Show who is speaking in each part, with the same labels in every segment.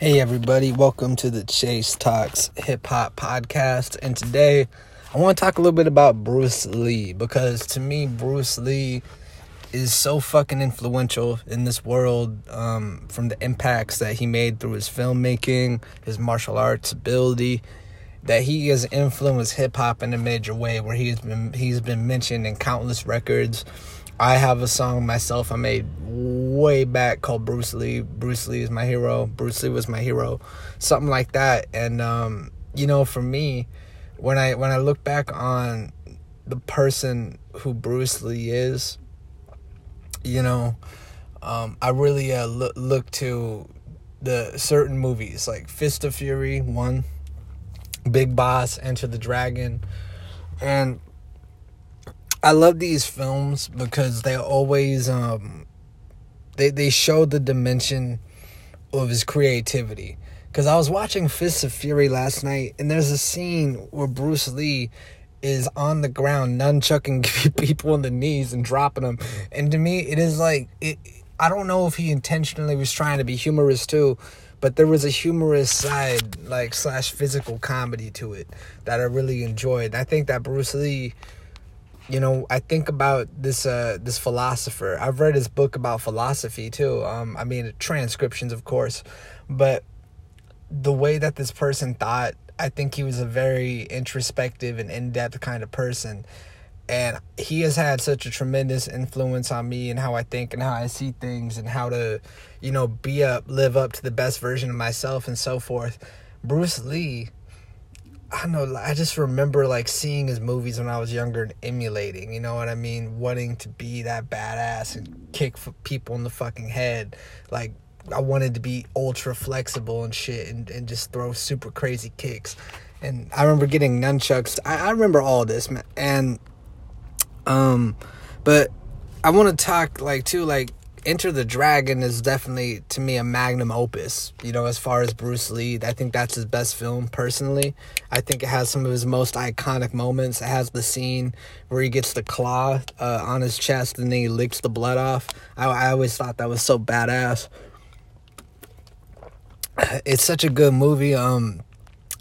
Speaker 1: Hey, everybody, welcome to the Chase Talks Hip Hop Podcast. And today I want to talk a little bit about Bruce Lee because to me, Bruce Lee is so fucking influential in this world um, from the impacts that he made through his filmmaking, his martial arts ability. That he has influenced hip hop in a major way, where he's been he's been mentioned in countless records. I have a song myself I made way back called Bruce Lee. Bruce Lee is my hero. Bruce Lee was my hero. Something like that. And um, you know, for me, when I when I look back on the person who Bruce Lee is, you know, um, I really uh, look look to the certain movies like Fist of Fury, one, Big Boss, Enter the Dragon, and I love these films because they always um they they show the dimension of his creativity. Cause I was watching Fists of Fury last night, and there's a scene where Bruce Lee is on the ground nunchucking people in the knees and dropping them, and to me it is like it. I don't know if he intentionally was trying to be humorous too, but there was a humorous side, like slash physical comedy to it that I really enjoyed. I think that Bruce Lee you know i think about this uh this philosopher. I've read his book about philosophy too. Um i mean transcriptions of course. But the way that this person thought i think he was a very introspective and in-depth kind of person. And he has had such a tremendous influence on me and how i think and how i see things and how to you know be up live up to the best version of myself and so forth. Bruce lee I know. I just remember like seeing his movies when I was younger and emulating. You know what I mean? Wanting to be that badass and kick people in the fucking head. Like I wanted to be ultra flexible and shit, and, and just throw super crazy kicks. And I remember getting nunchucks. I, I remember all this, man. And um, but I want to talk like too, like Enter the Dragon is definitely to me a magnum opus. You know, as far as Bruce Lee, I think that's his best film personally. I think it has some of his most iconic moments. It has the scene where he gets the claw uh, on his chest and then he licks the blood off. I, I always thought that was so badass. It's such a good movie um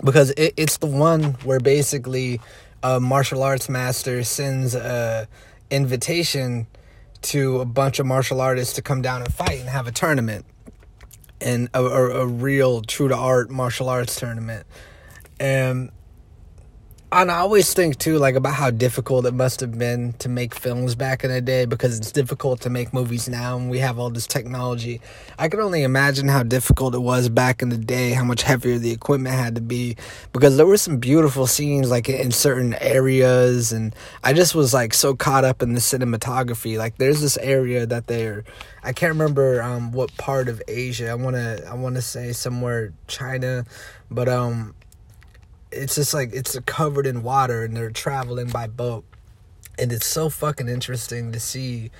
Speaker 1: because it, it's the one where basically a martial arts master sends a invitation to a bunch of martial artists to come down and fight and have a tournament. And a, a, a real true to art martial arts tournament. And and I always think too, like about how difficult it must have been to make films back in the day because it's difficult to make movies now and we have all this technology. I can only imagine how difficult it was back in the day, how much heavier the equipment had to be because there were some beautiful scenes like in certain areas and I just was like so caught up in the cinematography. Like there's this area that they're I can't remember um what part of Asia. I want to I want to say somewhere China, but um it's just like it's covered in water and they're traveling by boat. And it's so fucking interesting to see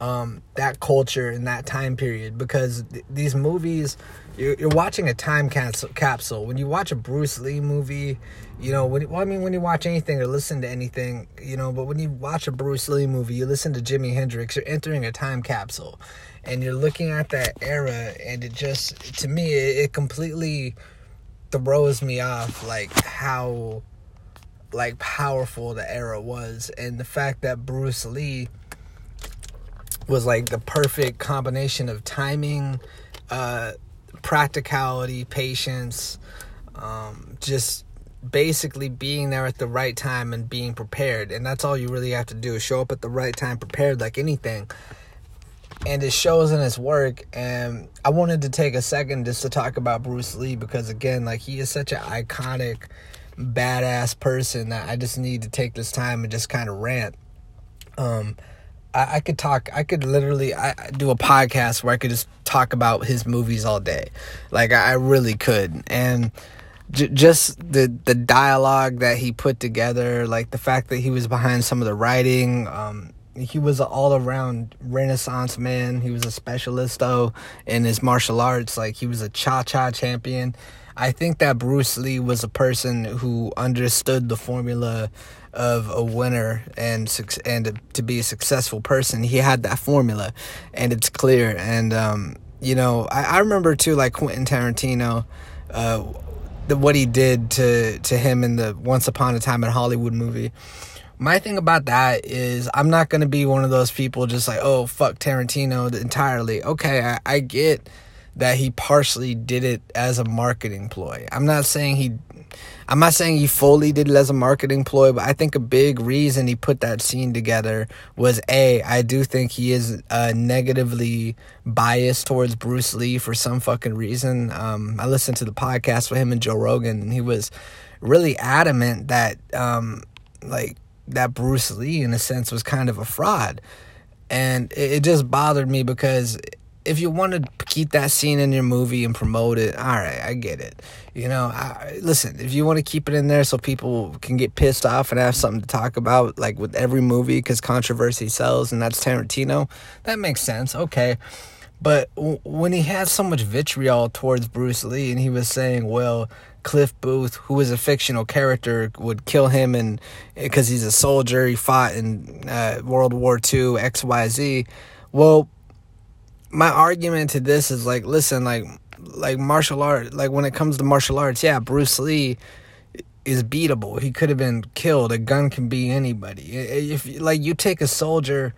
Speaker 1: um, that culture in that time period because th- these movies you're, you're watching a time capsule. When you watch a bruce lee movie you know when well, i mean when you watch anything or listen to anything you know but when you watch a bruce lee movie you listen to jimi hendrix you're entering a time capsule. And you're looking at that era and it just to me it, it completely throws me off like how like powerful the era was and the fact that Bruce Lee was like the perfect combination of timing, uh practicality, patience, um just basically being there at the right time and being prepared. And that's all you really have to do is show up at the right time prepared like anything and it shows in his work and i wanted to take a second just to talk about bruce lee because again like he is such an iconic badass person that i just need to take this time and just kind of rant. Um I, I could talk i could literally I, do a podcast where i could just talk about his movies all day. Like i, I really could. And j- just the the dialogue that he put together like the fact that he was behind some of the writing um he was an all around renaissance man. He was a specialist though in his martial arts. Like he was a cha cha champion. I think that Bruce Lee was a person who understood the formula of a winner and and to be a successful person. He had that formula, and it's clear. And um, you know, I, I remember too, like Quentin Tarantino, uh, the what he did to to him in the Once Upon a Time in Hollywood movie. My thing about that is I'm not gonna be one of those people just like, oh fuck Tarantino entirely. Okay, I, I get that he partially did it as a marketing ploy. I'm not saying he I'm not saying he fully did it as a marketing ploy, but I think a big reason he put that scene together was A, I do think he is uh, negatively biased towards Bruce Lee for some fucking reason. Um, I listened to the podcast with him and Joe Rogan, and he was really adamant that, um, like, that Bruce Lee, in a sense, was kind of a fraud. And it, it just bothered me because if you want to keep that scene in your movie and promote it, all right, I get it. You know, I, listen, if you want to keep it in there so people can get pissed off and have something to talk about, like with every movie, because controversy sells, and that's Tarantino, that makes sense. Okay. But w- when he had so much vitriol towards Bruce Lee, and he was saying, well, Cliff Booth, who is a fictional character, would kill him, and because he's a soldier, he fought in uh, World War II, X, Y, Z. Well, my argument to this is like, listen, like, like martial art, like when it comes to martial arts, yeah, Bruce Lee is beatable. He could have been killed. A gun can be anybody. If like you take a soldier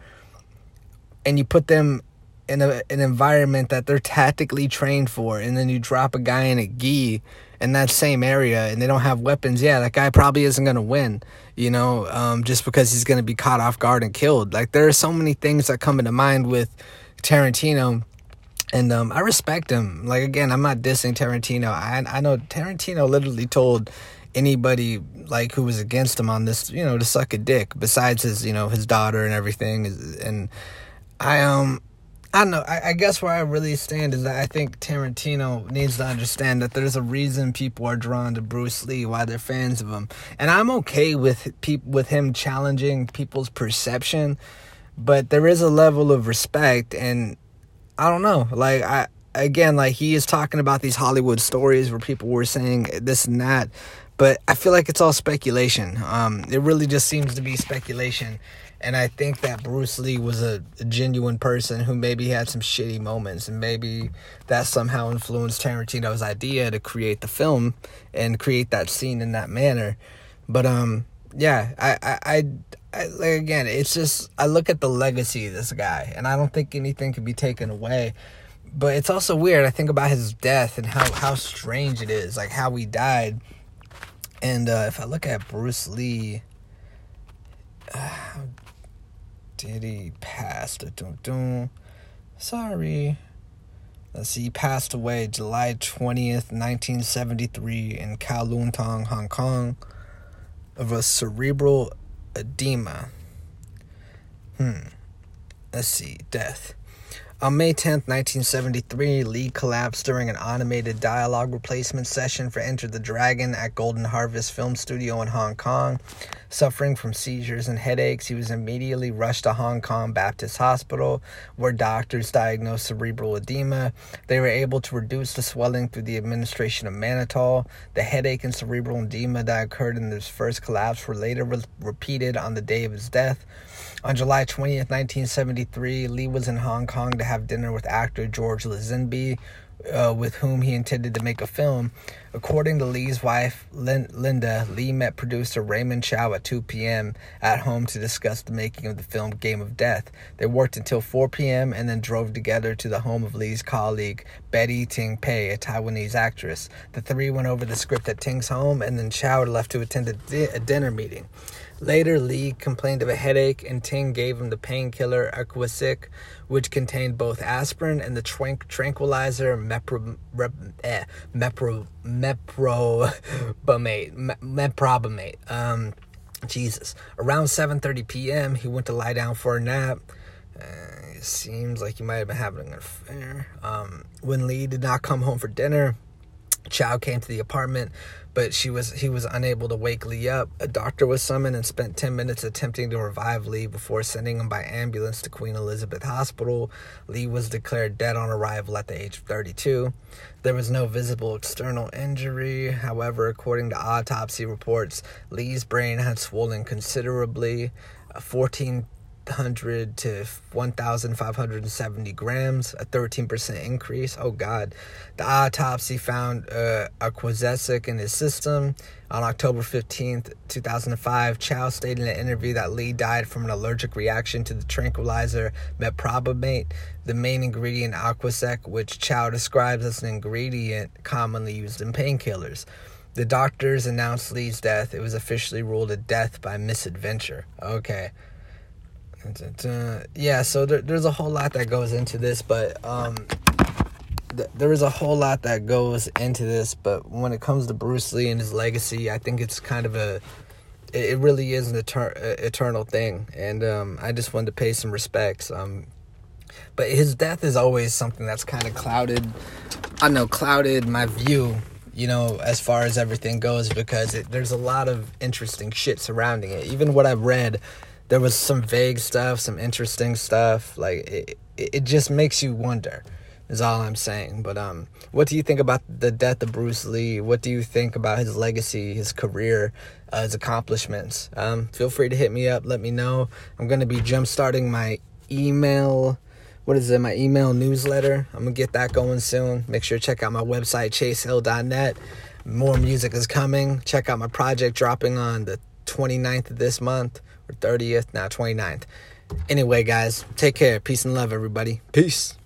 Speaker 1: and you put them in a, an environment that they're tactically trained for, and then you drop a guy in a gi in that same area, and they don't have weapons. Yeah, that guy probably isn't gonna win. You know, um, just because he's gonna be caught off guard and killed. Like there are so many things that come into mind with Tarantino. And um, I respect him. Like again, I'm not dissing Tarantino. I I know Tarantino literally told anybody like who was against him on this, you know, to suck a dick. Besides his, you know, his daughter and everything. And I um, I don't know. I, I guess where I really stand is that I think Tarantino needs to understand that there's a reason people are drawn to Bruce Lee, why they're fans of him, and I'm okay with peop- with him challenging people's perception but there is a level of respect and I don't know. Like I again, like he is talking about these Hollywood stories where people were saying this and that, but I feel like it's all speculation. Um, it really just seems to be speculation, and I think that Bruce Lee was a, a genuine person who maybe had some shitty moments, and maybe that somehow influenced Tarantino's idea to create the film and create that scene in that manner. But um, yeah, I, I, I I, like again, it's just I look at the legacy of this guy, and I don't think anything can be taken away. But it's also weird. I think about his death and how how strange it is, like how he died. And uh, if I look at Bruce Lee, uh, did he pass? Dun, Sorry. Let's see, he passed away July 20th, 1973 in Kowloon Tong, Hong Kong of a cerebral edema. Hmm. Let's see. Death. On May 10, 1973, Lee collapsed during an automated dialogue replacement session for Enter the Dragon at Golden Harvest Film Studio in Hong Kong. Suffering from seizures and headaches, he was immediately rushed to Hong Kong Baptist Hospital, where doctors diagnosed cerebral edema. They were able to reduce the swelling through the administration of mannitol. The headache and cerebral edema that occurred in his first collapse were later re- repeated on the day of his death. On July 20th, 1973, Lee was in Hong Kong to have dinner with actor George Lazenby, uh, with whom he intended to make a film. According to Lee's wife, Lin- Linda, Lee met producer Raymond Chow at 2 p.m. at home to discuss the making of the film Game of Death. They worked until 4 p.m. and then drove together to the home of Lee's colleague, Betty Ting Pei, a Taiwanese actress. The three went over the script at Ting's home, and then Chow left to attend a, di- a dinner meeting. Later, Lee complained of a headache, and Ting gave him the painkiller Aquasic, which contained both aspirin and the tranq- tranquilizer mepro, eh, mepro, meprobamate. Me, meprobamate. Um, Jesus. Around 7:30 p.m., he went to lie down for a nap. Uh, it seems like he might have been having an affair. Um, when Lee did not come home for dinner, Chow came to the apartment, but she was he was unable to wake Lee up. A doctor was summoned and spent 10 minutes attempting to revive Lee before sending him by ambulance to Queen Elizabeth Hospital. Lee was declared dead on arrival at the age of 32. There was no visible external injury. However, according to autopsy reports, Lee's brain had swollen considerably. 14 1,500 to 1,570 grams, a 13% increase. Oh, God. The autopsy found uh, a quasic in his system. On October 15th, 2005, Chow stated in an interview that Lee died from an allergic reaction to the tranquilizer meprobamate, the main ingredient Aquasec, which Chow describes as an ingredient commonly used in painkillers. The doctors announced Lee's death. It was officially ruled a death by misadventure. Okay. Yeah, so there, there's a whole lot that goes into this, but um, th- there is a whole lot that goes into this. But when it comes to Bruce Lee and his legacy, I think it's kind of a, it, really is an etern- eternal thing, and um, I just wanted to pay some respects. Um, but his death is always something that's kind of clouded. I know clouded my view you know, as far as everything goes, because it, there's a lot of interesting shit surrounding it. Even what I've read, there was some vague stuff, some interesting stuff. Like it, it just makes you wonder. Is all I'm saying. But um, what do you think about the death of Bruce Lee? What do you think about his legacy, his career, uh, his accomplishments? Um, feel free to hit me up. Let me know. I'm gonna be jump starting my email what is it, my email newsletter. I'm gonna get that going soon. Make sure to check out my website, chasehill.net. More music is coming. Check out my project dropping on the 29th of this month 30th, now 29th. Anyway, guys, take care. Peace and love, everybody. Peace.